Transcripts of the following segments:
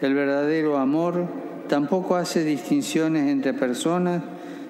El verdadero amor tampoco hace distinciones entre personas,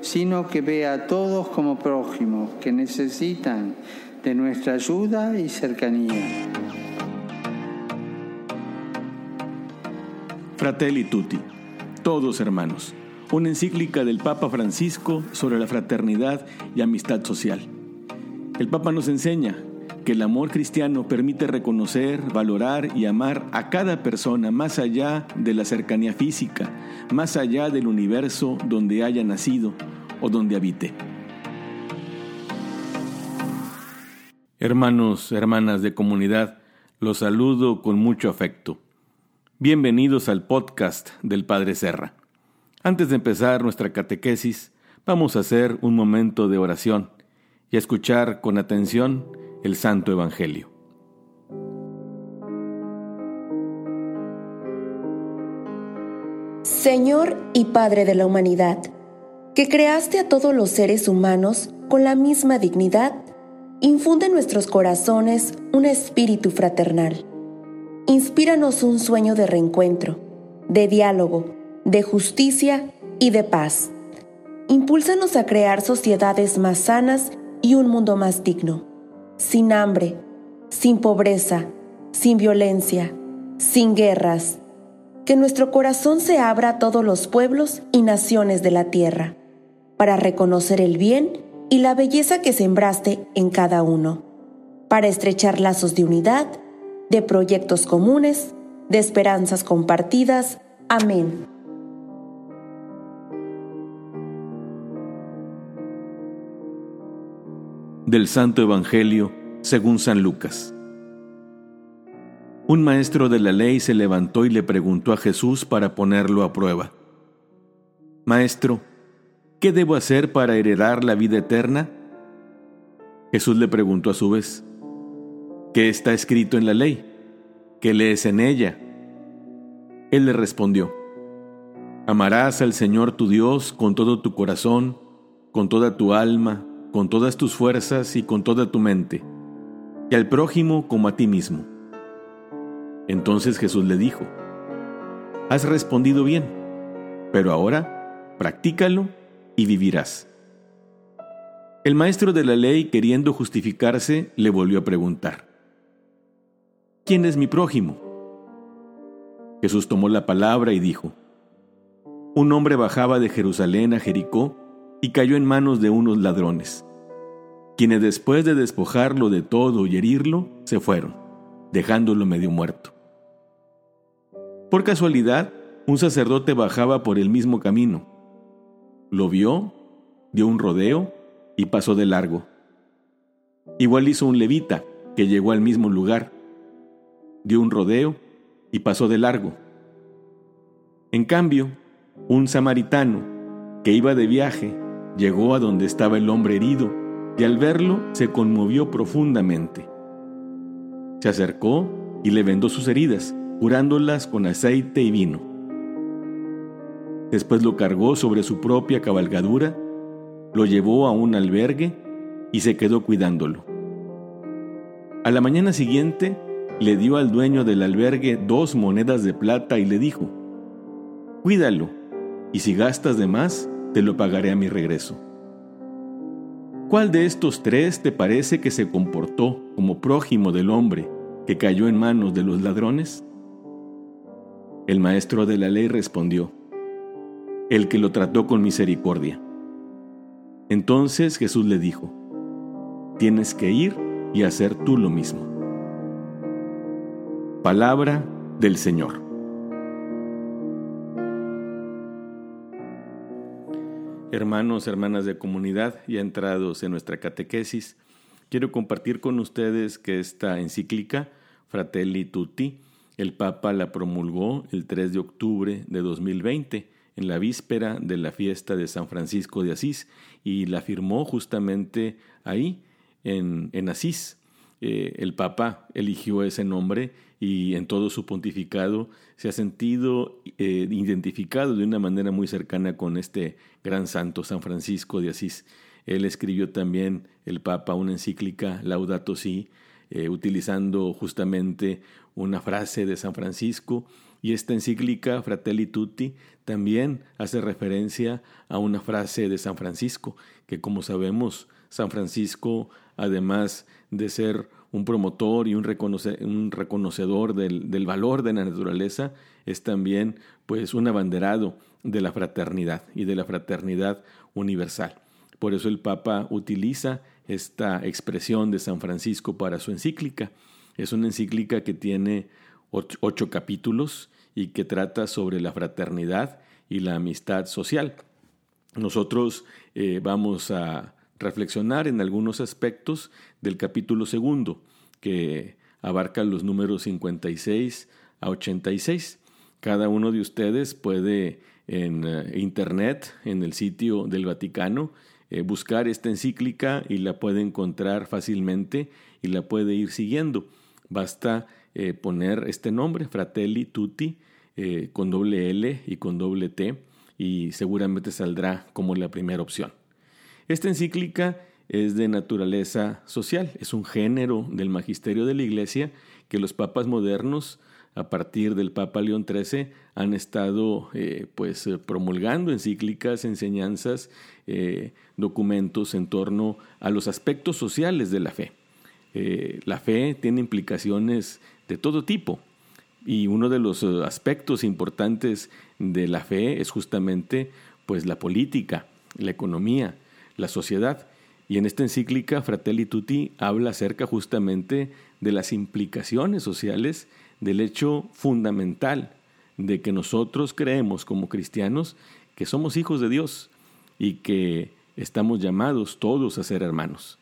sino que ve a todos como prójimos que necesitan de nuestra ayuda y cercanía. Fratelli Tutti, todos hermanos, una encíclica del Papa Francisco sobre la fraternidad y amistad social. El Papa nos enseña que el amor cristiano permite reconocer, valorar y amar a cada persona más allá de la cercanía física, más allá del universo donde haya nacido o donde habite. Hermanos, hermanas de comunidad, los saludo con mucho afecto. Bienvenidos al podcast del Padre Serra. Antes de empezar nuestra catequesis, vamos a hacer un momento de oración y a escuchar con atención el Santo Evangelio. Señor y Padre de la humanidad, que creaste a todos los seres humanos con la misma dignidad, infunde en nuestros corazones un espíritu fraternal. Inspíranos un sueño de reencuentro, de diálogo, de justicia y de paz. Impúlsanos a crear sociedades más sanas y un mundo más digno sin hambre, sin pobreza, sin violencia, sin guerras. Que nuestro corazón se abra a todos los pueblos y naciones de la tierra, para reconocer el bien y la belleza que sembraste en cada uno, para estrechar lazos de unidad, de proyectos comunes, de esperanzas compartidas. Amén. Del Santo Evangelio según San Lucas. Un maestro de la ley se levantó y le preguntó a Jesús para ponerlo a prueba. Maestro, ¿qué debo hacer para heredar la vida eterna? Jesús le preguntó a su vez, ¿qué está escrito en la ley? ¿Qué lees en ella? Él le respondió, Amarás al Señor tu Dios con todo tu corazón, con toda tu alma, con todas tus fuerzas y con toda tu mente, y al prójimo como a ti mismo. Entonces Jesús le dijo, Has respondido bien, pero ahora practícalo y vivirás. El maestro de la ley, queriendo justificarse, le volvió a preguntar, ¿quién es mi prójimo? Jesús tomó la palabra y dijo, Un hombre bajaba de Jerusalén a Jericó y cayó en manos de unos ladrones quienes después de despojarlo de todo y herirlo, se fueron, dejándolo medio muerto. Por casualidad, un sacerdote bajaba por el mismo camino. Lo vio, dio un rodeo y pasó de largo. Igual hizo un levita que llegó al mismo lugar, dio un rodeo y pasó de largo. En cambio, un samaritano que iba de viaje llegó a donde estaba el hombre herido y al verlo se conmovió profundamente. Se acercó y le vendó sus heridas, curándolas con aceite y vino. Después lo cargó sobre su propia cabalgadura, lo llevó a un albergue y se quedó cuidándolo. A la mañana siguiente le dio al dueño del albergue dos monedas de plata y le dijo, Cuídalo, y si gastas de más, te lo pagaré a mi regreso. ¿Cuál de estos tres te parece que se comportó como prójimo del hombre que cayó en manos de los ladrones? El maestro de la ley respondió, el que lo trató con misericordia. Entonces Jesús le dijo, tienes que ir y hacer tú lo mismo. Palabra del Señor. Hermanos, hermanas de comunidad, ya entrados en nuestra catequesis, quiero compartir con ustedes que esta encíclica, Fratelli Tutti, el Papa la promulgó el 3 de octubre de 2020, en la víspera de la fiesta de San Francisco de Asís, y la firmó justamente ahí, en, en Asís. Eh, el Papa eligió ese nombre y en todo su pontificado se ha sentido eh, identificado de una manera muy cercana con este gran santo, San Francisco de Asís. Él escribió también, el Papa, una encíclica, Laudato Si, eh, utilizando justamente una frase de San Francisco Y esta encíclica, Fratelli Tutti, también hace referencia a una frase de San Francisco, que como sabemos, San Francisco, además de ser un promotor y un, reconocedor del, valor de la naturaleza, es también pues un abanderado de la fraternidad y de la fraternidad universal. Por eso el Papa utiliza esta expresión de San Francisco para su encíclica. Es una encíclica que tiene ocho, capítulos y que trata sobre la fraternidad y la amistad social. Nosotros eh, vamos a reflexionar en algunos aspectos del capítulo segundo, que abarca los números 56 a 86. Cada uno de ustedes puede en eh, internet, en el sitio del Vaticano, eh, buscar esta encíclica y la puede encontrar fácilmente y la puede ir siguiendo. Basta eh, poner este nombre, Fratelli Tutti, con doble L y con doble T, y seguramente saldrá como la primera opción. Esta encíclica es de naturaleza social, es un género del magisterio de la Iglesia que los papas modernos a partir del Papa León XIII han estado eh, pues promulgando encíclicas, enseñanzas, documentos en torno a los aspectos sociales de la fe. Eh, la fe tiene implicaciones de todo tipo y uno de los eh, aspectos importantes de la fe es justamente pues la política, la economía, la sociedad. Y en esta encíclica Fratelli Tutti habla acerca justamente de las implicaciones sociales del hecho fundamental de que nosotros creemos como cristianos que somos hijos de Dios y que estamos llamados todos a ser hermanos.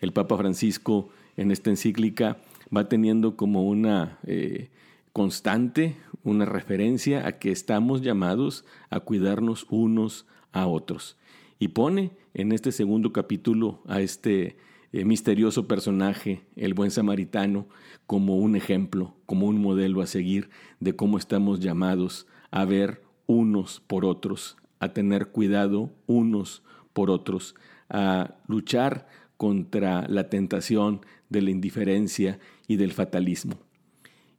El Papa Francisco en esta encíclica va teniendo como una eh, constante, una referencia a que estamos llamados a cuidarnos unos a otros. Y pone en este segundo capítulo a este eh, misterioso personaje, el buen samaritano, como un ejemplo, como un modelo a seguir de cómo estamos llamados a ver unos por otros, a tener cuidado unos por otros, a luchar contra la tentación de la indiferencia y del fatalismo.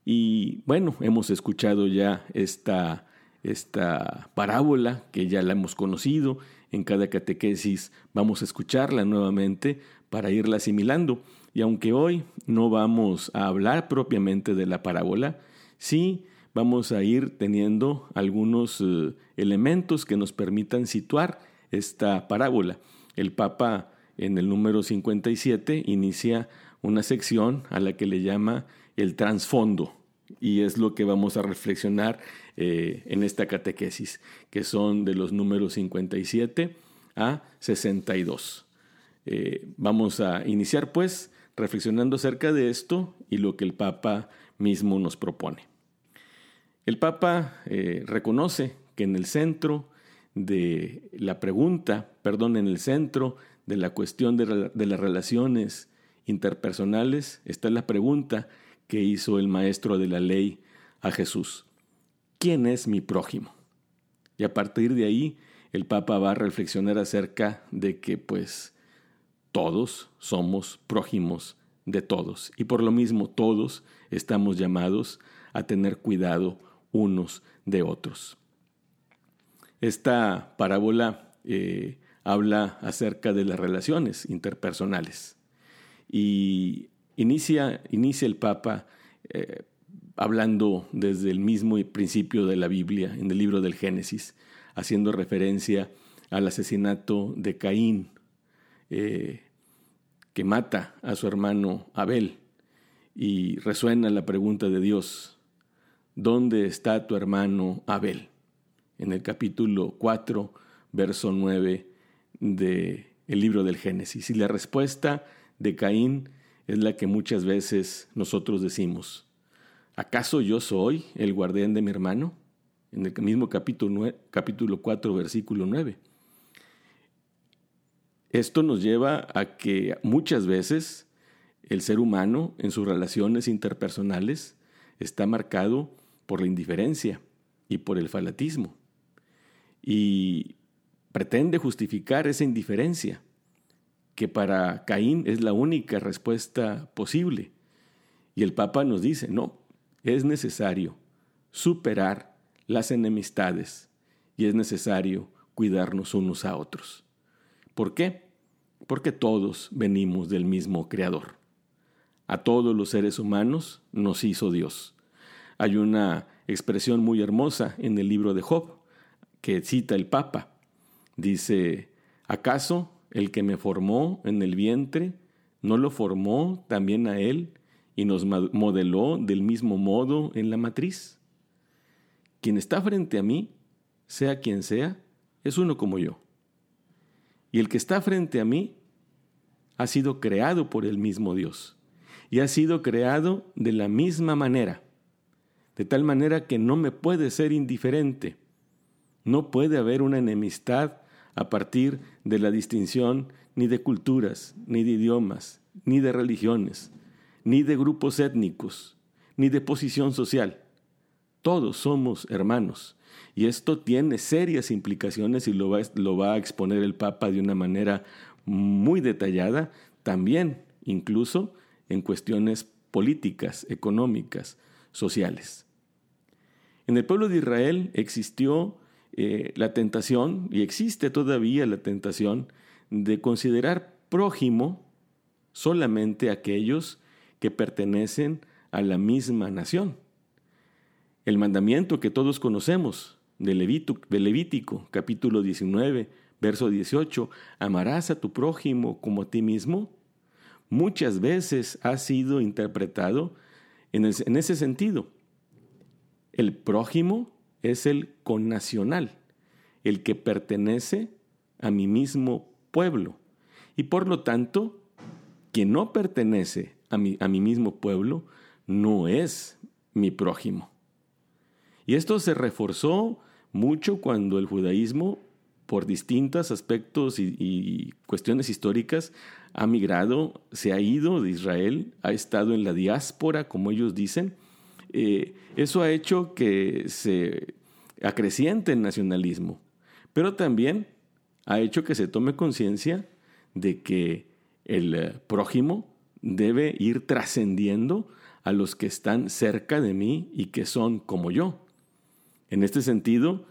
Y bueno, hemos escuchado ya esta, esta parábola que ya la hemos conocido, en cada catequesis vamos a escucharla nuevamente para irla asimilando. Y aunque hoy no vamos a hablar propiamente de la parábola, sí vamos a ir teniendo algunos eh, elementos que nos permitan situar esta parábola. El Papa en el número 57 inicia una sección a la que le llama el trasfondo. Y es lo que vamos a reflexionar eh, en esta catequesis, que son de los números 57 a 62. Eh, vamos a iniciar pues reflexionando acerca de esto y lo que el Papa mismo nos propone. El Papa eh, reconoce que en el centro de la pregunta, perdón, en el centro de la cuestión de, las relaciones interpersonales está la pregunta que hizo el maestro de la ley a Jesús. ¿Quién es mi prójimo? Y a partir de ahí el Papa va a reflexionar acerca de que pues todos somos prójimos de todos y por lo mismo todos estamos llamados a tener cuidado unos de otros. Esta parábola eh, habla acerca de las relaciones interpersonales. Y inicia, inicia el Papa eh, hablando desde el mismo principio de la Biblia, en el libro del Génesis, haciendo referencia al asesinato de Caín, eh, que mata a su hermano Abel. Y resuena la pregunta de Dios, ¿dónde está tu hermano Abel? En el capítulo 4, verso 9 del el libro del Génesis. Y la respuesta de Caín es la que muchas veces nosotros decimos. ¿Acaso yo soy el guardián de mi hermano? En el mismo capítulo, capítulo 4, versículo 9. Esto nos lleva a que muchas veces el ser humano en sus relaciones interpersonales está marcado por la indiferencia y por el falatismo. Y pretende justificar esa indiferencia, que para Caín es la única respuesta posible. Y el Papa nos dice, no, es necesario superar las enemistades y es necesario cuidarnos unos a otros. ¿Por qué? Porque todos venimos del mismo Creador. A todos los seres humanos nos hizo Dios. Hay una expresión muy hermosa en el libro de Job que cita el Papa. Dice, ¿acaso el que me formó en el vientre no lo formó también a él y nos modeló del mismo modo en la matriz? Quien está frente a mí, sea quien sea, es uno como yo. Y el que está frente a mí ha sido creado por el mismo Dios. Y ha sido creado de la misma manera. De tal manera que no me puede ser indiferente. No puede haber una enemistad a partir de la distinción ni de culturas, ni de idiomas, ni de religiones, ni de grupos étnicos, ni de posición social. Todos somos hermanos. Y esto tiene serias implicaciones y lo va, lo va a exponer el Papa de una manera muy detallada, también incluso en cuestiones políticas, económicas, sociales. En el pueblo de Israel existió eh, la tentación, y existe todavía la tentación, de considerar prójimo solamente aquellos que pertenecen a la misma nación. El mandamiento que todos conocemos de, Levítico, capítulo 19, verso 18, amarás a tu prójimo como a ti mismo, muchas veces ha sido interpretado en, en ese sentido. El prójimo es el connacional, el que pertenece a mi mismo pueblo. Y por lo tanto, quien no pertenece a mi, a mi mismo pueblo no es mi prójimo. Y esto se reforzó mucho cuando el judaísmo, por distintos aspectos y, cuestiones históricas, ha migrado, se ha ido de Israel, ha estado en la diáspora, como ellos dicen. Eh, eso ha hecho que se acreciente el nacionalismo, pero también ha hecho que se tome conciencia de que el eh, prójimo debe ir trascendiendo a los que están cerca de mí y que son como yo. En este sentido,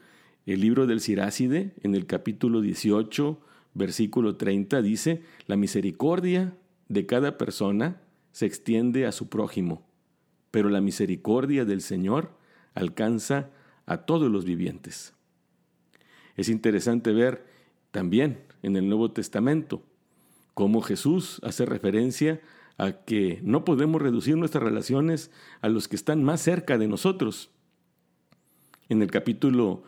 el libro del Siráside, en el capítulo 18, versículo 30, dice, la misericordia de cada persona se extiende a su prójimo, pero la misericordia del Señor alcanza a todos los vivientes. Es interesante ver también en el Nuevo Testamento cómo Jesús hace referencia a que no podemos reducir nuestras relaciones a los que están más cerca de nosotros. En el capítulo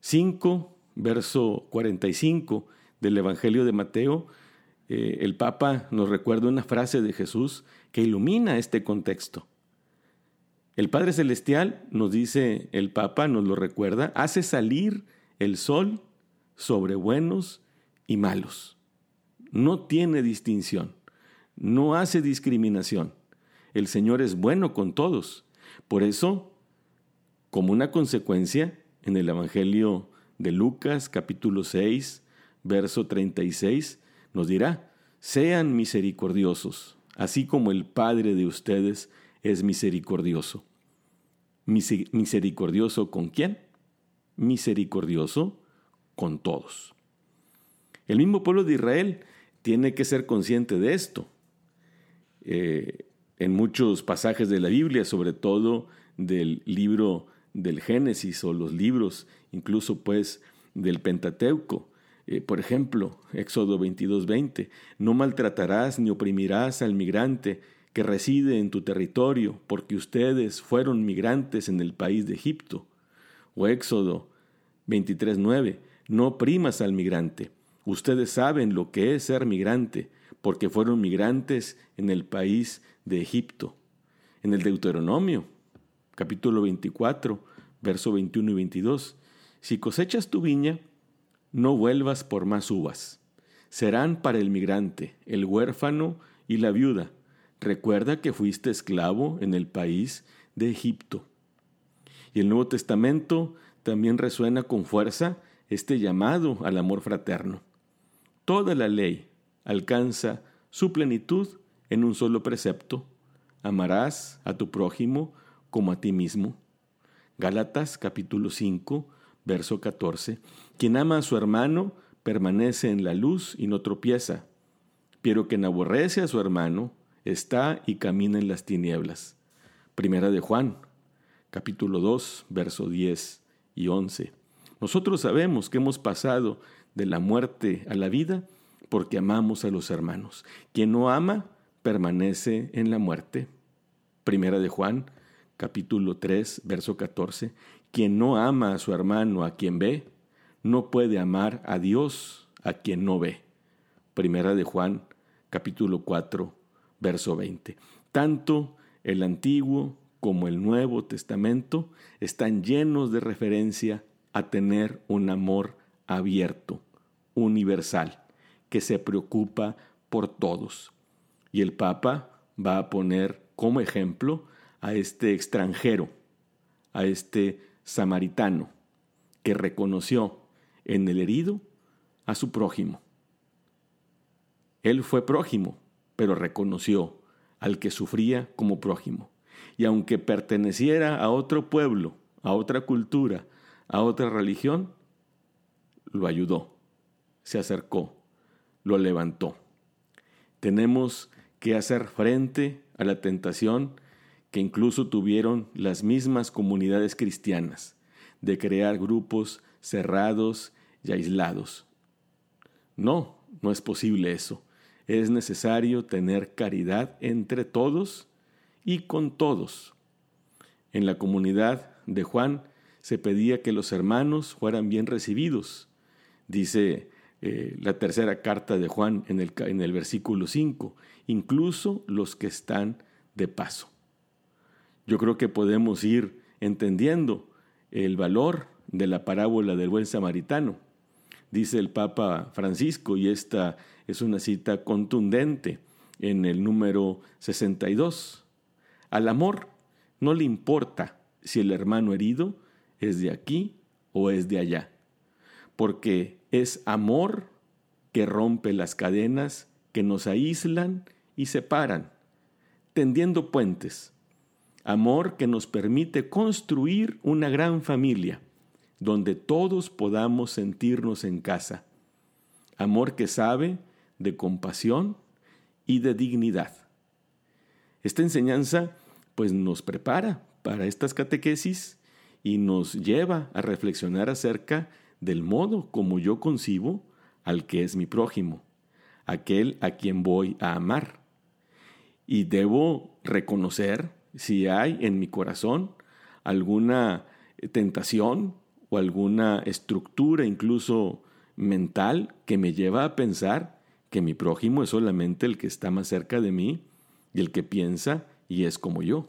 5, verso 45 del Evangelio de Mateo, eh, el Papa nos recuerda una frase de Jesús que ilumina este contexto. El Padre Celestial, nos dice el Papa, nos lo recuerda, hace salir el sol sobre buenos y malos. No tiene distinción, no hace discriminación. El Señor es bueno con todos. Por eso, como una consecuencia, en el Evangelio de Lucas capítulo 6, verso 36, nos dirá, sean misericordiosos, así como el Padre de ustedes es misericordioso. ¿Misericordioso con quién? Misericordioso con todos. El mismo pueblo de Israel tiene que ser consciente de esto. Eh, en muchos pasajes de la Biblia, sobre todo del libro del Génesis o los libros, incluso pues del Pentateuco, eh, por ejemplo, Éxodo 22:20, no maltratarás ni oprimirás al migrante que reside en tu territorio, porque ustedes fueron migrantes en el país de Egipto. O Éxodo 23:9, no oprimas al migrante. Ustedes saben lo que es ser migrante, porque fueron migrantes en el país de Egipto. En el Deuteronomio, capítulo 24, verso 21 y 22, si cosechas tu viña, no vuelvas por más uvas. Serán para el migrante, el huérfano y la viuda, Recuerda que fuiste esclavo en el país de Egipto. Y el Nuevo Testamento también resuena con fuerza este llamado al amor fraterno. Toda la ley alcanza su plenitud en un solo precepto. Amarás a tu prójimo como a ti mismo. Gálatas capítulo 5, verso 14. Quien ama a su hermano permanece en la luz y no tropieza, pero quien aborrece a su hermano está y camina en las tinieblas. Primera de Juan, capítulo 2, verso 10 y 11. Nosotros sabemos que hemos pasado de la muerte a la vida porque amamos a los hermanos. Quien no ama permanece en la muerte. Primera de Juan, capítulo 3, verso 14. Quien no ama a su hermano a quien ve, no puede amar a Dios a quien no ve. Primera de Juan, capítulo 4, verso 20. Tanto el Antiguo como el Nuevo Testamento están llenos de referencia a tener un amor abierto, universal, que se preocupa por todos. Y el Papa va a poner como ejemplo a este extranjero, a este samaritano, que reconoció en el herido a su prójimo. Él fue prójimo, pero reconoció al que sufría como prójimo. Y aunque perteneciera a otro pueblo, a otra cultura, a otra religión, lo ayudó, se acercó, lo levantó. Tenemos que hacer frente a la tentación que incluso tuvieron las mismas comunidades cristianas, de crear grupos cerrados y aislados. No, no es posible eso. Es necesario tener caridad entre todos y con todos. En la comunidad de Juan se pedía que los hermanos fueran bien recibidos. Dice eh, la tercera carta de Juan en el, en el versículo 5, incluso los que están de paso. Yo creo que podemos ir entendiendo el valor de la parábola del buen samaritano. Dice el Papa Francisco, y esta es una cita contundente en el número 62. Al amor no le importa si el hermano herido es de aquí o es de allá, porque es amor que rompe las cadenas que nos aíslan y separan, tendiendo puentes. Amor que nos permite construir una gran familia donde todos podamos sentirnos en casa. Amor que sabe de compasión y de dignidad. Esta enseñanza pues nos prepara para estas catequesis y nos lleva a reflexionar acerca del modo como yo concibo al que es mi prójimo, aquel a quien voy a amar. Y debo reconocer si hay en mi corazón alguna tentación o alguna estructura incluso mental que me lleva a pensar que mi prójimo es solamente el que está más cerca de mí y el que piensa y es como yo.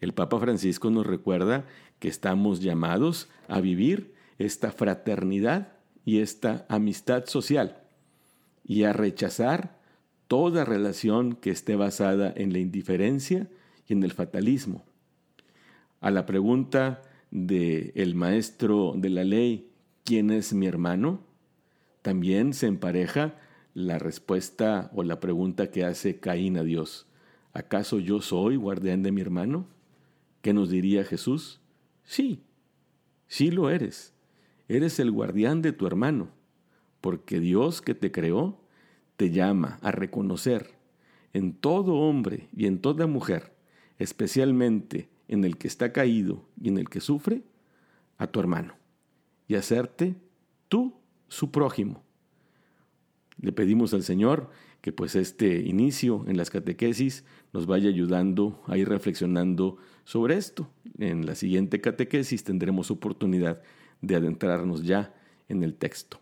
El Papa Francisco nos recuerda que estamos llamados a vivir esta fraternidad y esta amistad social y a rechazar toda relación que esté basada en la indiferencia y en el fatalismo. A la pregunta de el maestro de la ley, ¿quién es mi hermano? También se empareja la respuesta o la pregunta que hace Caín a Dios. ¿Acaso yo soy guardián de mi hermano? ¿Qué nos diría Jesús? Sí, sí lo eres. Eres el guardián de tu hermano, porque Dios que te creó te llama a reconocer en todo hombre y en toda mujer, especialmente en el que está caído y en el que sufre, a tu hermano, y hacerte tú su prójimo. Le pedimos al Señor que pues este inicio en las catequesis nos vaya ayudando a ir reflexionando sobre esto. En la siguiente catequesis tendremos oportunidad de adentrarnos ya en el texto.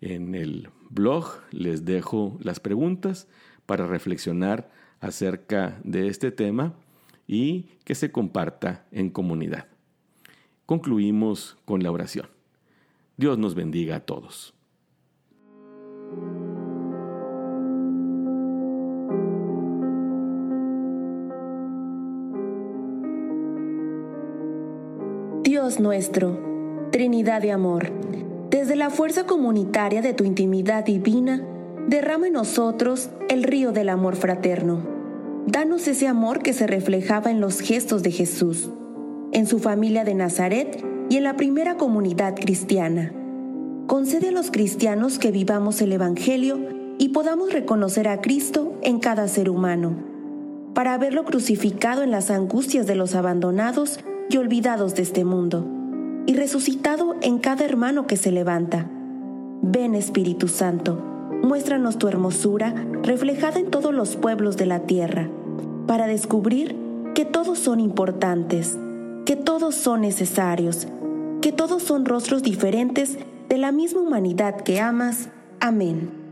En el blog les dejo las preguntas para reflexionar acerca de este tema y que se comparta en comunidad. Concluimos con la oración. Dios nos bendiga a todos. Dios nuestro, Trinidad de amor, desde la fuerza comunitaria de tu intimidad divina, derrama en nosotros el río del amor fraterno. Danos ese amor que se reflejaba en los gestos de Jesús en su familia de Nazaret y en la primera comunidad cristiana. Concede a los cristianos que vivamos el Evangelio y podamos reconocer a Cristo en cada ser humano, para verlo crucificado en las angustias de los abandonados y olvidados de este mundo, y resucitado en cada hermano que se levanta. Ven Espíritu Santo, muéstranos tu hermosura reflejada en todos los pueblos de la tierra, para descubrir que todos son importantes, que todos son necesarios, que todos son rostros diferentes de la misma humanidad que amas. Amén.